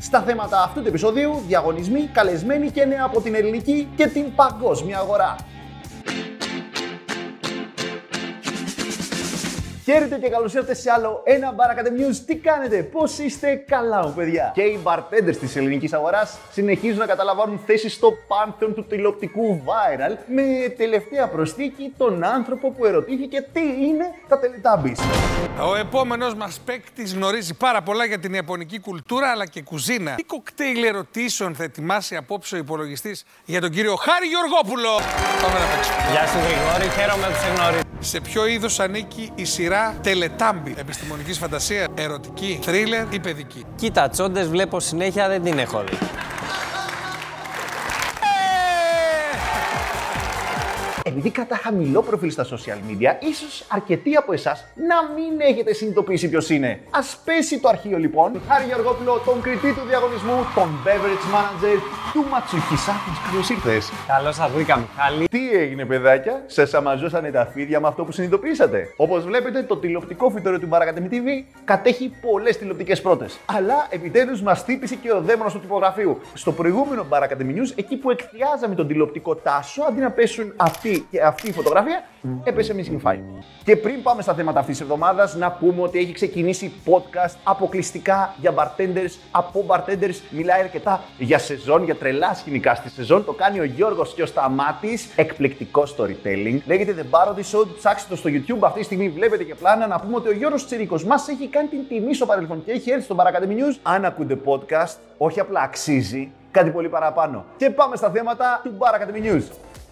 Στα θέματα αυτού του επεισοδίου, διαγωνισμοί, καλεσμένοι και νέα από την ελληνική και την παγκόσμια αγορά. Χαίρετε και καλώς ήρθατε σε άλλο ένα Baracate News. Τι κάνετε, πώς είστε, καλά μου παιδιά. Και οι bartenders της ελληνικής αγοράς συνεχίζουν να καταλαμβάνουν θέση στο πάνθεον του τηλεοπτικού viral με τελευταία προσθήκη τον άνθρωπο που ερωτήθηκε τι είναι τα Teletubbies. Ο επόμενος μας παίκτης γνωρίζει πάρα πολλά για την ιαπωνική κουλτούρα αλλά και κουζίνα. Τι κοκτέιλ ερωτήσεων θα ετοιμάσει απόψε ο υπολογιστής για τον κύριο Χάρη Γεωργόπουλο; Πάμε να παίξουμε. Γεια σου Γρηγόρη, χαίρομαι που σε γνωρίζω. Σε ποιο είδος ανήκει η σειρά Τελετάμπι, επιστημονικής φαντασίας, ερωτική, θρίλερ ή παιδική; Κοίτα, τσόντες βλέπω συνέχεια, δεν την έχω δει. Επειδή κρατά χαμηλό προφίλ στα social media, ίσως αρκετοί από εσάς να μην έχετε συνειδητοποιήσει ποιος είναι. Α πέσει το αρχείο λοιπόν. Χάρη Γεωργόπουλο, τον κριτή του διαγωνισμού, τον beverage manager του Ματσουχισά. Καλώ ήρθες; Καλώς σας βρήκα, Μιχάλη. Τι έγινε, παιδάκια, σα αμαζώσανε τα φίδια με αυτό που συνειδητοποιήσατε. Όπως βλέπετε, το τηλεοπτικό φυτόριο του Baracademy TV κατέχει πολλές τηλεοπτικές πρώτες. Αλλά επιτέλους μας τύπησε και ο δαίμονας του τυπογραφείου. Στο προηγούμενο Baracademy News, εκεί που εκθιάζαμε τον τηλεοπτικό τάσο, αντί να πέσουν αυτή και αυτή η φωτογραφία, έπεσε missing file. Και πριν πάμε στα θέματα αυτής της εβδομάδας, να πούμε ότι έχει ξεκινήσει podcast αποκλειστικά για bartenders από bartenders. Μιλάει αρκετά για σεζόν, για τρελά σκηνικά στη σεζόν. Το κάνει ο Γιώργος και ο Σταμάτης. Εκπληκτικό storytelling. Λέγεται The Barody Show. Ψάξτε το στο YouTube. Αυτή τη στιγμή βλέπετε και πλάνα να πούμε ότι ο Γιώργος Τσερίκο μας έχει κάνει την τιμή στο παρελθόν και έχει έρθει στο Baracademy News. Αν ακούτε podcast, όχι απλά αξίζει, κάτι πολύ παραπάνω. Και πάμε στα θέματα του Baracademy News.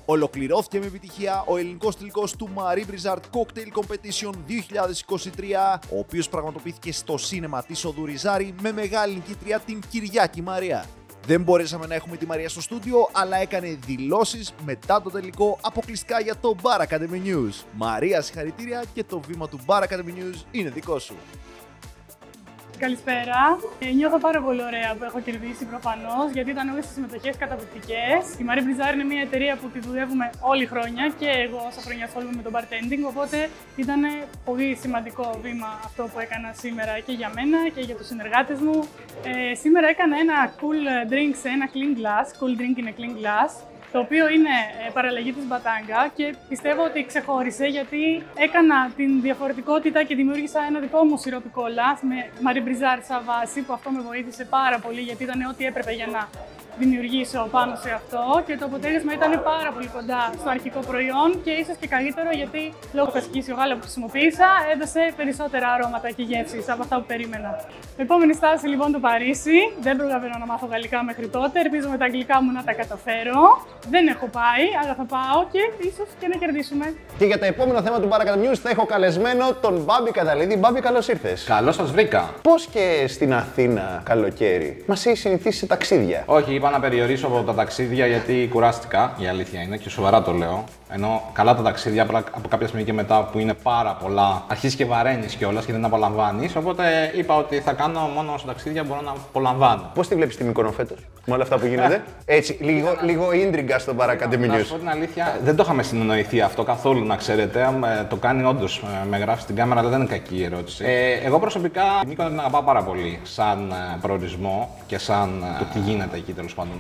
Ολοκληρώθηκε με επιτυχία ο ελληνικός τελικός του Marie Brizard Cocktail Competition 2023, ο οποίος πραγματοποιήθηκε στο σίνεμα της Οδού Ριζάρη με μεγάλη νικήτρια την Κυριάκη Μαρία. Δεν μπορέσαμε να έχουμε τη Μαρία στο στούντιο, αλλά έκανε δηλώσεις μετά το τελικό αποκλειστικά για το Bar Academy News. Μαρία, συγχαρητήρια και το βήμα του Bar Academy News είναι δικό σου. Καλησπέρα. Ε, νιώθω πάρα πολύ ωραία που έχω κερδίσει προφανώς, γιατί ήταν όλες τι συμμετοχές καταπληκτικές. Η Marie Brizard είναι μια εταιρεία που τη δουλεύουμε όλη χρόνια και εγώ όσα χρόνια ασχολούμαι με το bartending. Οπότε ήταν πολύ σημαντικό βήμα αυτό που έκανα σήμερα και για μένα και για τους συνεργάτες μου. Ε, σήμερα έκανα ένα cool drink σε ένα clean glass. Cool drink in a clean glass το οποίο είναι ε, παραλλαγή της μπατάγκα και πιστεύω ότι ξεχώρισε γιατί έκανα την διαφορετικότητα και δημιούργησα ένα δικό μου σιρόπι κόλλα με μαριμπριζάρ σαν βάση που αυτό με βοήθησε πάρα πολύ γιατί ήταν ό,τι έπρεπε για να δημιουργήσω πάνω σε αυτό και το αποτέλεσμα ήταν πάρα πολύ κοντά στο αρχικό προϊόν και ίσως και καλύτερο γιατί λόγω του γάλα που χρησιμοποίησα έδωσε περισσότερα αρώματα και γεύσεις από αυτά που περίμενα. Επόμενη στάση λοιπόν το Παρίσι. Δεν προλαβαίνω να μάθω γαλλικά μέχρι τότε. Ελπίζω με τα αγγλικά μου να τα καταφέρω. Δεν έχω πάει, αλλά θα πάω και ίσως και να κερδίσουμε. Και για το επόμενο θέμα του Baracademy News θα έχω καλεσμένο τον Μπάμπη Καταλίδη. Μπάμπη, καλώς ήρθες. Καλώς σας βρήκα. Πώς και στην Αθήνα καλοκαίρι, μας έχει συνηθίσει σε ταξίδια; Όχι, είπα να περιορίσω από τα ταξίδια γιατί κουράστηκα, η αλήθεια είναι και σοβαρά το λέω. Ενώ καλά τα ταξίδια από κάποια στιγμή και μετά που είναι πάρα πολλά, αρχίζεις και βαραίνεις κιόλας και δεν απολαμβάνεις. Οπότε είπα ότι θα κάνω μόνο στα ταξίδια μπορώ να απολαμβάνω. Πώς τη βλέπεις τη Μύκονο φέτος, με όλα αυτά που γίνονται; Έτσι, λίγο, λίγο ίντριγκα στον παρακατεμινιού. Να σου πω την αλήθεια, δεν το είχαμε συνεννοηθεί αυτό καθόλου να ξέρετε. Ε, Το κάνει όντως, με γράφει στην κάμερα, αλλά δεν είναι κακή η ερώτηση. Ε, εγώ προσωπικά τη Μύκονο την αγαπάω πάρα πολύ σαν ε, προορισμό και σαν το τι γίνεται εκεί τέλος πάντων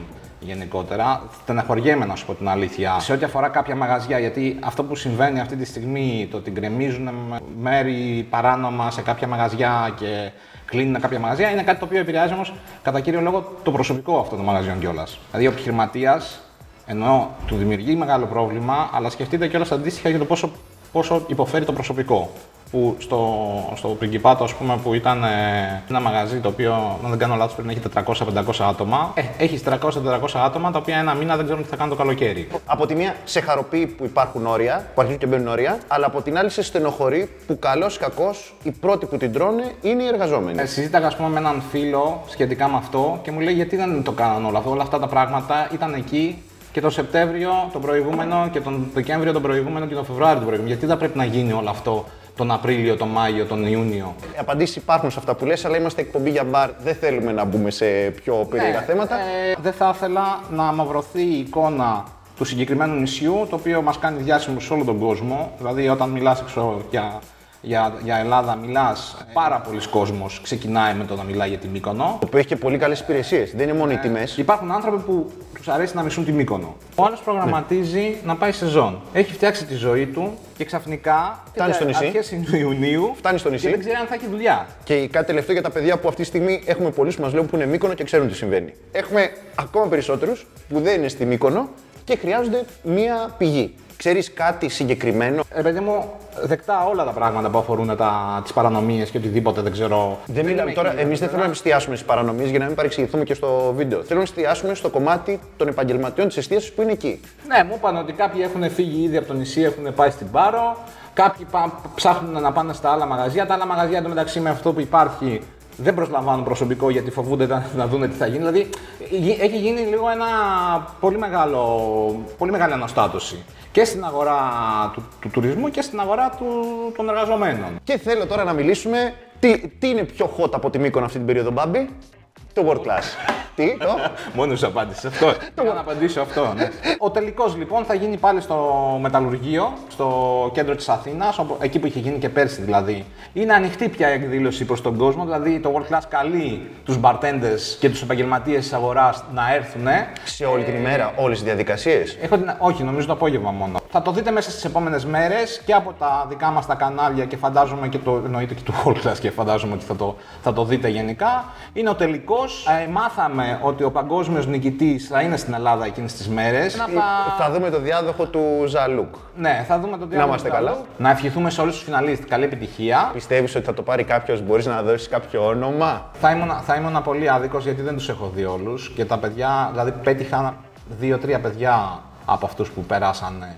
γενικότερα. Στεναχωριέμαι να σου πω την αλήθεια. Σε ό,τι αφορά κάποια μαγαζιά, γιατί αυτό που συμβαίνει αυτή τη στιγμή, το ότι γκρεμίζουν μέρη παράνομα σε κάποια μαγαζιά και κλείνουν κάποια μαγαζιά, είναι κάτι το οποίο επηρεάζει όμως κατά κύριο λόγο το προσωπικό αυτών των μαγαζιών κιόλας. Δηλαδή, ο επιχειρηματίας ενώ του δημιουργεί μεγάλο πρόβλημα, αλλά σκεφτείτε κιόλας αντίστοιχα για το πόσο, πόσο υποφέρει το προσωπικό που στο, στο Πριγκιπάτο, ας πούμε, που ήταν ε, ένα μαγαζί το οποίο, αν δεν κάνω λάθος, πρέπει να έχει 400-500 άτομα. Ε, έχει 300-400 άτομα τα οποία ένα μήνα δεν ξέρουν τι θα κάνουν το καλοκαίρι. Από τη μία σε χαροποιεί που υπάρχουν όρια, που αρχίζουν και μπαίνουν όρια, αλλά από την άλλη σε στενοχωρεί που καλός ή κακός οι πρώτοι που την τρώνε είναι οι εργαζόμενοι. Ε, συζήταγα, ας πούμε, με έναν φίλο σχετικά με αυτό και μου λέει γιατί δεν το κάνανε όλο αυτό. Όλα αυτά τα πράγματα ήταν εκεί και τον Σεπτέμβριο τον προηγούμενο και τον Δεκέμβριο τον προηγούμενο και τον Φεβρουάριο τον προηγούμενο. Γιατί δεν πρέπει να γίνει όλο αυτό; Τον Απρίλιο, τον Μάιο, τον Ιούνιο. Απαντήσεις υπάρχουν σε αυτά που λες, αλλά είμαστε εκπομπή για μπαρ. Δεν θέλουμε να μπούμε σε πιο περίεργα Ναι, θέματα. Ε, δεν θα ήθελα να αμαυρωθεί η εικόνα του συγκεκριμένου νησιού, το οποίο μας κάνει διάσημους σε όλο τον κόσμο. Δηλαδή, όταν μιλάς έξω για για, για Ελλάδα μιλάς, πάρα πολλοί κόσμος ξεκινάει με το να μιλάει για τη Μύκονο. Το οποίο έχει και πολύ καλές υπηρεσίες. Δεν είναι μόνο οι τιμές. Υπάρχουν άνθρωποι που τους αρέσει να μισούν τη Μύκονο. Ο άλλος προγραμματίζει να πάει σεζόν. Έχει φτιάξει τη ζωή του και ξαφνικά. Φτάνει στο νησί. Αρχές Ιουνίου. Φτάνει στο νησί. Και δεν ξέρει αν θα έχει δουλειά. Και κάτι τελευταίο για τα παιδιά που αυτή τη στιγμή έχουμε πολλούς που μας λέουν που είναι Μύκονο και ξέρουν τι συμβαίνει. Έχουμε ακόμα περισσότερους που δεν είναι στη Μύκονο και χρειάζονται μία πηγή. Ξέρεις κάτι συγκεκριμένο; Ε, παιδί μου, δεκτά όλα τα πράγματα που αφορούν τα, τις παρανομίες και οτιδήποτε, δεν ξέρω. Δεν μιλάμε είμαι τώρα, εκεί, εμείς δεν βέβαια. θέλουμε να εστιάσουμε στις παρανομίες για να μην παρεξηγηθούμε και στο βίντεο. Θέλω να εστιάσουμε στο κομμάτι των επαγγελματιών της εστίασης που είναι εκεί. Ναι, μου είπαν ότι κάποιοι έχουν φύγει ήδη από το νησί, έχουν πάει στην Πάρο. Κάποιοι πα- ψάχνουν να πάνε στα άλλα μαγαζιά. Τα άλλα μαγαζιά εντωμεταξύ με αυτό που υπάρχει δεν προσλαμβάνουν προσωπικό γιατί φοβούνται να, να δουν τι θα γίνει. Δηλαδή γι- έχει γίνει λίγο ένα πολύ, μεγάλο, πολύ μεγάλη αναστάτωση και στην αγορά του, του τουρισμού και στην αγορά του, των εργαζομένων. Και θέλω τώρα να μιλήσουμε. Τι, τι είναι πιο hot από τη Μύκονο αυτή την περίοδο, Μπάμπη; Το World Class. Τι, το. Μόνος σου απάντησε αυτό. Για να απαντήσω αυτό. Ναι. Ο τελικός λοιπόν θα γίνει πάλι στο Μεταλλουργείο, στο κέντρο της Αθήνας, εκεί που είχε γίνει και πέρσι δηλαδή. Είναι ανοιχτή πια η εκδήλωση προς τον κόσμο, δηλαδή το World Class καλεί τους bartenders και τους επαγγελματίες της αγοράς να έρθουν. Σε όλη την ημέρα, όλες τις διαδικασίες; Έχω την... Όχι, νομίζω το απόγευμα μόνο. Θα το δείτε μέσα στις επόμενες μέρες και από τα δικά μας τα κανάλια και φαντάζομαι και το εννοείται και του World Class και φαντάζομαι ότι θα το, θα το δείτε γενικά. Είναι ο τελικός. Ε, μάθαμε ότι ο παγκόσμιος νικητής θα είναι στην Ελλάδα εκείνες τις μέρες. Θα δούμε το διάδοχο του Ζαλούκ. Ναι, θα δούμε το Να είμαστε διάλογο. καλά. Να ευχηθούμε σε όλους τους φιναλίστ καλή επιτυχία. Πιστεύεις ότι θα το πάρει κάποιος, μπορείς να δώσεις κάποιο όνομα; Θα ήμουν, θα ήμουν πολύ άδικος γιατί δεν τους έχω δει όλους και τα παιδιά, δηλαδή πέτυχα δύο-τρία παιδιά από αυτούς που περάσανε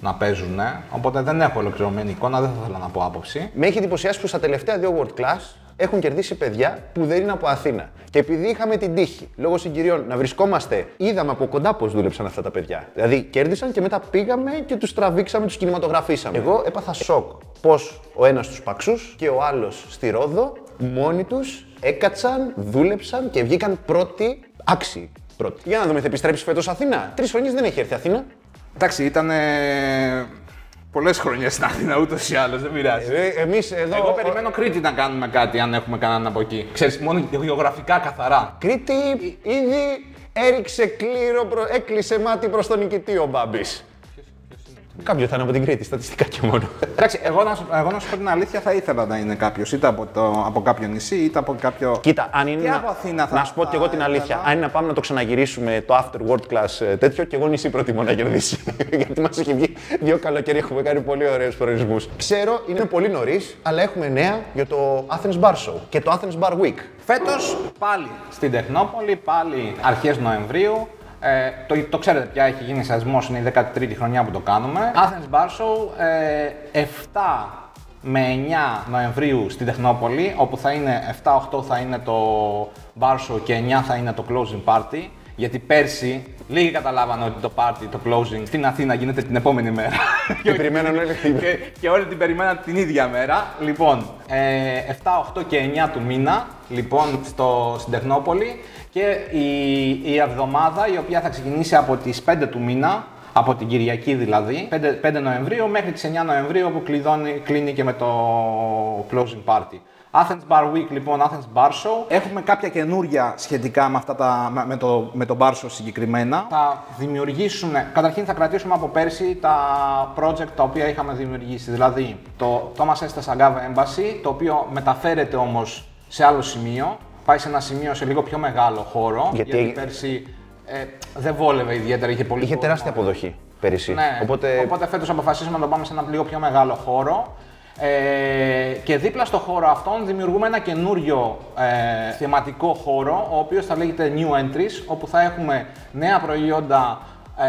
να παίζουν. Οπότε δεν έχω ολοκληρωμένη εικόνα, δεν θα ήθελα να πω άποψη. Με έχει εντυπωσιάσει που στα τελευταία δύο World Class έχουν κερδίσει παιδιά που δεν είναι από Αθήνα. Και επειδή είχαμε την τύχη, λόγω συγκυριών, να βρισκόμαστε, είδαμε από κοντά πώς δούλεψαν αυτά τα παιδιά. Δηλαδή κέρδισαν και μετά πήγαμε και τους τραβήξαμε, τους κινηματογραφήσαμε. Εγώ έπαθα σοκ πώς ο ένας στους παξούς και ο άλλος στη Ρόδο, μόνοι τους έκατσαν, δούλεψαν και βγήκαν πρώτοι, άξιοι πρώτοι. Για να δούμε, θα επιστρέψει φέτος Αθήνα; Τρεις χρονιές δεν έχει έρθει Αθήνα. Εντάξει, ήταν πολλές χρονιές στην Αθήνα ούτως ή άλλως, δεν πειράζει. Εμείς εδώ. Εγώ περιμένω Κρήτη να κάνουμε κάτι αν έχουμε κανέναν από εκεί. Ξέρεις, μόνο γεωγραφικά καθαρά. Κρήτη ήδη έριξε κλήρο, προ... έκλεισε μάτι προς τον νικητή ο Μπάμπης. Κάποιο θα είναι από την Κρήτη, στατιστικά και μόνο. Εντάξει, εγώ να, σου, εγώ να σου πω την αλήθεια, θα ήθελα να είναι κάποιος είτε από, το, από κάποιο νησί είτε από κάποιο. Κοίτα, αν είναι Και να, από Αθήνα θα- να σου πω θα και εγώ την αλήθεια, ήθελα. αν είναι να πάμε να το ξαναγυρίσουμε το after world class ε, τέτοιο, και εγώ νησί προτιμώ να κερδίσει. Γιατί μας έχει βγει δύο καλοκαίρι, έχουμε κάνει πολύ ωραίους προορισμούς. Ξέρω, είναι πολύ νωρίς, αλλά έχουμε νέα για το Athens Bar Show και το Athens Bar Week. Φέτος πάλι στην Τεχνόπολη, πάλι αρχές Νοεμβρίου. Ε, το, το ξέρετε πια, έχει γίνει σεισμός, είναι η 13η χρονιά που το κάνουμε. Athens Bar Show, ε, 7 με 9 Νοεμβρίου στην Τεχνόπολη, όπου θα είναι 7-8 θα είναι το Bar Show και 9 θα είναι το Closing Party. Γιατί πέρσι λίγοι καταλάβανε ότι το party, το closing στην Αθήνα γίνεται την επόμενη μέρα. Και περιμένουν όλοι. και, και όλοι την περιμέναν την ίδια μέρα. Λοιπόν, ε, 7, 8 και 9 του μήνα, λοιπόν, στο, στην Τεχνόπολη και η, η εβδομάδα η οποία θα ξεκινήσει από τις 5 του μήνα, από την Κυριακή δηλαδή, 5, 5 Νοεμβρίου μέχρι τις 9 Νοεμβρίου όπου κλειδώνει, κλείνει και με το closing party. Athens Bar Week, λοιπόν, Athens Bar Show. Έχουμε κάποια καινούρια σχετικά με, αυτά τα, με, με το, με το Bar Show συγκεκριμένα. Θα δημιουργήσουμε, καταρχήν θα κρατήσουμε από πέρσι τα project τα οποία είχαμε δημιουργήσει. Δηλαδή, το Thomas Estes Agave Embassy, το οποίο μεταφέρεται όμως σε άλλο σημείο. Πάει σε ένα σημείο σε λίγο πιο μεγάλο χώρο. Γιατί- πέρσι ε, δεν βόλευε ιδιαίτερα, είχε πολύ Είχε κόσμο. τεράστια αποδοχή πέρυσι. Ναι, Οπότε οπότε φέτος αποφασίσαμε να το πάμε σε ένα λίγο πιο μεγάλο χώρο. Ε, και δίπλα στο χώρο αυτόν δημιουργούμε ένα καινούριο ε, θεματικό χώρο, ο οποίος θα λέγεται New Entries, όπου θα έχουμε νέα προϊόντα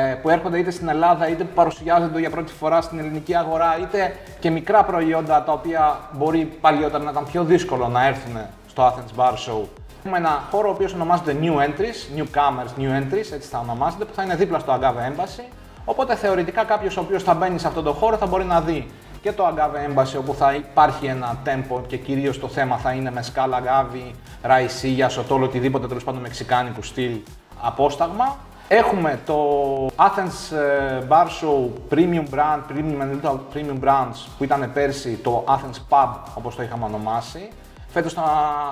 ε, που έρχονται είτε στην Ελλάδα είτε που παρουσιάζονται για πρώτη φορά στην ελληνική αγορά, είτε και μικρά προϊόντα τα οποία μπορεί παλιότερα να ήταν πιο δύσκολο να έρθουν στο Athens Bar Show. Έχουμε ένα χώρο ο οποίος ονομάζεται New Entries, Newcomers New Entries, έτσι θα ονομάζεται, που θα είναι δίπλα στο Agave Embassy. Οπότε θεωρητικά κάποιος ο οποίος θα μπαίνει σε αυτόν τον χώρο θα μπορεί να δει και το Agave Embassy όπου θα υπάρχει ένα tempo και κυρίως το θέμα θα είναι με σκάλα αγάβη, ραϊσίγια, σοτόλ, οτιδήποτε τέλος πάντων μεξικάνικου στυλ απόσταγμα. Έχουμε το Athens ε, Bar Show Premium Brand, Premium and Little Premium Brands που ήταν πέρσι το Athens Pub όπως το είχαμε ονομάσει. Φέτος θα,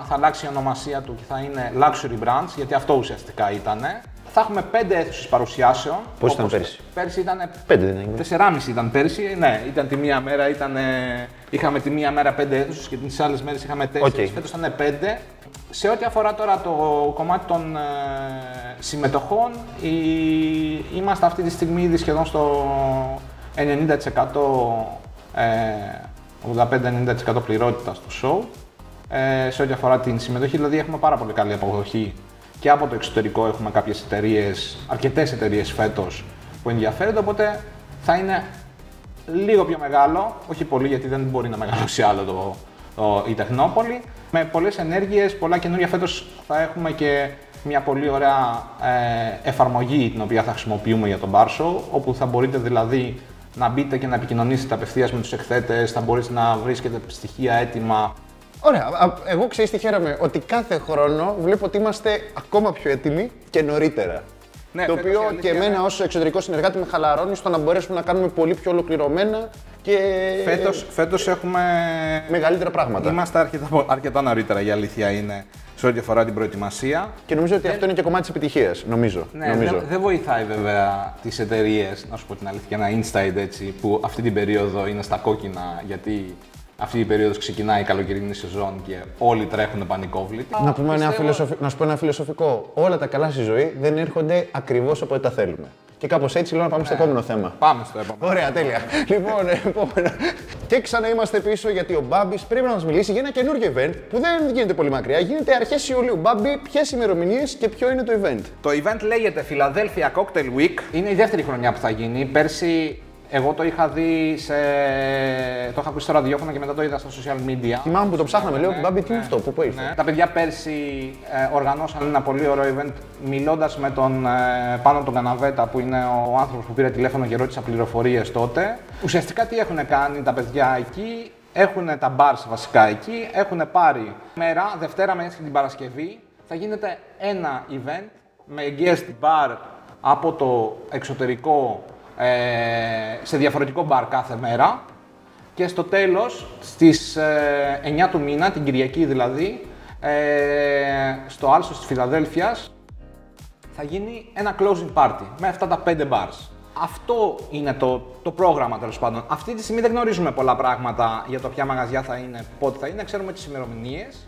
θα αλλάξει η ονομασία του και θα είναι Luxury Brands γιατί αυτό ουσιαστικά ήταν. Θα έχουμε πέντε αίθουσες παρουσιάσεων. Πώς ήταν όπως- πέρσι; Πέρσι ήταν Πέντε δεν έγινε. 4,5 ήταν πέρσι. Ναι, ήταν τη μία μέρα, ήταν, είχαμε τη μία μέρα πέντε αίθουσες και τις άλλες μέρες είχαμε τέσσερις. Οκ. Φέτος ήταν πέντε. Σε ό,τι αφορά τώρα το κομμάτι των ε, συμμετοχών, η- είμαστε αυτή τη στιγμή ήδη σχεδόν στο 90% ε, 85-90% πληρότητα στο show. Ε, σε ό,τι αφορά την συμμετοχή, δηλαδή έχουμε πάρα πολύ καλή αποδοχή και από το εξωτερικό έχουμε κάποιες εταιρείες, αρκετές εταιρείες φέτος που ενδιαφέρονται, οπότε θα είναι λίγο πιο μεγάλο, όχι πολύ γιατί δεν μπορεί να μεγαλώσει άλλο το, το, η Τεχνόπολη, με πολλές ενέργειες, πολλά καινούργια φέτος θα έχουμε και μια πολύ ωραία ε, εφαρμογή την οποία θα χρησιμοποιούμε για τον Bar Show, όπου θα μπορείτε δηλαδή να μπείτε και να επικοινωνήσετε απευθείας με τους εκθέτες, θα μπορείτε να βρίσκετε στοιχεία έτοιμα. Ωραία. Α, Εγώ ξέρεις τι χαίρομαι. Ότι κάθε χρόνο βλέπω ότι είμαστε ακόμα πιο έτοιμοι και νωρίτερα. Ναι, το φέτος οποίο η αλήθεια και εμένα είναι- ως εξωτερικό συνεργάτη με χαλαρώνει στο να μπορέσουμε να κάνουμε πολύ πιο ολοκληρωμένα και Φέτος, φέτος έχουμε... μεγαλύτερα πράγματα. Είμαστε αρκετά, αρκετά νωρίτερα, η αλήθεια είναι, σε ό,τι αφορά την προετοιμασία. Και νομίζω ότι αυτό είναι και κομμάτι της επιτυχίας. Νομίζω. Ναι, νομίζω. δεν δεν βοηθάει βέβαια τις εταιρείες, να σου πω την αλήθεια, ένα inside έτσι, που αυτή την περίοδο είναι στα κόκκινα, γιατί αυτή η περίοδος ξεκινάει η καλοκαιρινή σεζόν και όλοι τρέχουν πανικόβλητοι. Να, πούμε ένα Πιστεύω- φιλοσοφι... να σου πω ένα φιλοσοφικό. Όλα τα καλά στη ζωή δεν έρχονται ακριβώς όποτε τα θέλουμε. Και κάπως έτσι λέω να πάμε στο επόμενο θέμα. Πάμε στο επόμενο. Ωραία, τέλεια. λοιπόν, επόμενο. Και ξανά είμαστε πίσω γιατί ο Μπάμπης πρέπει να μας μιλήσει για ένα καινούργιο event που δεν γίνεται πολύ μακριά. Γίνεται αρχές Ιουλίου. Μπάμπη, ποιες ημερομηνίες και ποιο είναι το event; Το event λέγεται Philadelphia Cocktail Week. Είναι η δεύτερη χρονιά που θα γίνει. Πέρσι εγώ το είχα δει σε... το είχα ακούσει στο ραδιόφωνο και μετά το είδα στα social media. Θυμάμαι που το ψάχναμε, λέω Ναι, Μπάμπη, τι είναι ναι. αυτό, πού πού ήρθε; Ναι. Τα παιδιά πέρσι ε, οργανώσαν ένα πολύ ωραίο event μιλώντας με τον ε, πάνω τον Καναβέτα που είναι ο άνθρωπος που πήρε τηλέφωνο και ρώτησα πληροφορίες τότε. Ουσιαστικά τι έχουν κάνει τα παιδιά εκεί, έχουν τα bars βασικά εκεί, έχουν πάρει μέρα, Δευτέρα μέχρι την Παρασκευή, θα γίνεται ένα event με guest bar από το εξωτερικό ε, σε διαφορετικό bar κάθε μέρα και στο τέλος, στις ε, 9 του μήνα, την Κυριακή δηλαδή, ε, στο Άλσος της Φιλαδέλφειας, θα γίνει ένα closing party με αυτά τα 5 bars. Αυτό είναι το, το πρόγραμμα τέλος πάντων. Αυτή τη στιγμή δεν γνωρίζουμε πολλά πράγματα για το ποια μαγαζιά θα είναι, πότε θα είναι. Ξέρουμε τις ημερομηνίες.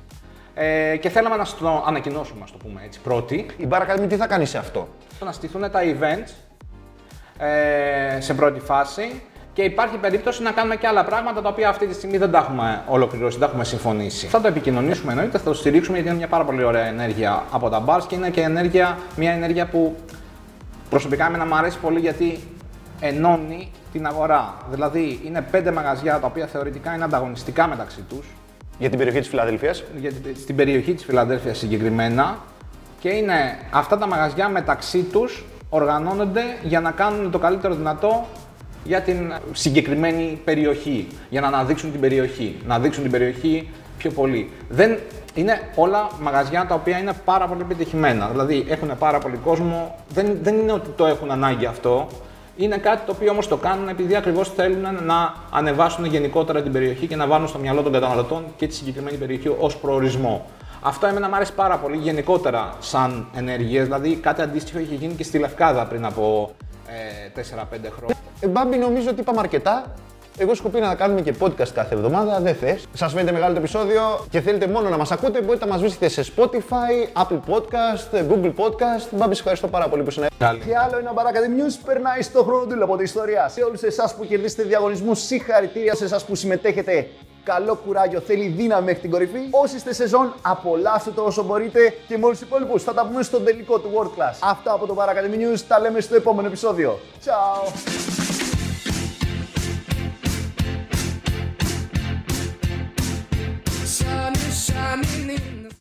Ε, και θέλαμε να σας το ανακοινώσουμε, ας το πούμε έτσι, πρώτη. Η Bar Academy τι θα κάνει σε αυτό; Να στηθούν τα events ε, σε πρώτη φάση και υπάρχει περίπτωση να κάνουμε και άλλα πράγματα τα οποία αυτή τη στιγμή δεν τα έχουμε ολοκληρώσει, δεν τα έχουμε συμφωνήσει. Θα το επικοινωνήσουμε εννοείται, θα το στηρίξουμε γιατί είναι μια πάρα πολύ ωραία ενέργεια από τα bars και είναι και ενέργεια, μια ενέργεια που προσωπικά εμένα μου αρέσει πολύ γιατί ενώνει την αγορά. Δηλαδή είναι πέντε μαγαζιά τα οποία θεωρητικά είναι ανταγωνιστικά μεταξύ τους Για την περιοχή της Φιλαδέλφια. γιατί στην περιοχή της Φιλαδέλφειας συγκεκριμένα και είναι αυτά τα μαγαζιά μεταξύ τους οργανώνονται για να κάνουν το καλύτερο δυνατό για την συγκεκριμένη περιοχή, για να αναδείξουν την περιοχή, να δείξουν την περιοχή πιο πολύ. Δεν, είναι όλα μαγαζιά τα οποία είναι πάρα πολύ επιτυχημένα, δηλαδή έχουν πάρα πολύ κόσμο, δεν, δεν είναι ότι το έχουν ανάγκη αυτό, είναι κάτι το οποίο όμως το κάνουν επειδή ακριβώς θέλουν να ανεβάσουν γενικότερα την περιοχή και να βάλουν στο μυαλό των καταναλωτών και τη συγκεκριμένη περιοχή ως προορισμό. Αυτό εμένα μου αρέσει πάρα πολύ γενικότερα σαν ενέργειες. Δηλαδή κάτι αντίστοιχο είχε γίνει και στη Λευκάδα πριν από ε, 4-5 χρόνια. Ε, Μπάμπη, νομίζω ότι είπαμε αρκετά. Εγώ σκοπεί να κάνουμε και podcast κάθε εβδομάδα, δεν θες. Σας φαίνεται μεγάλο το επεισόδιο και θέλετε μόνο να μας ακούτε, μπορείτε να μας βρίσκετε σε Spotify, Apple Podcast, Google Podcast. Μπάμπη, σε ευχαριστώ πάρα πολύ που ήσουν Καλή. Και άλλο ένα Baracademy News περνάει στο χρόνο του από τη ιστορία. Σε όλους εσάς που κερδίσετε διαγωνισμούς, συγχαρητήρια σε εσάς που συμμετέχετε καλό κουράγιο, θέλει δύναμη μέχρι την κορυφή. Όσοι είστε σεζόν, απολαύστε το όσο μπορείτε και με όλους τους υπόλοιπους θα τα πούμε στο τελικό του World Class. Αυτά από το Paracademy News, τα λέμε στο επόμενο επεισόδιο. Ciao.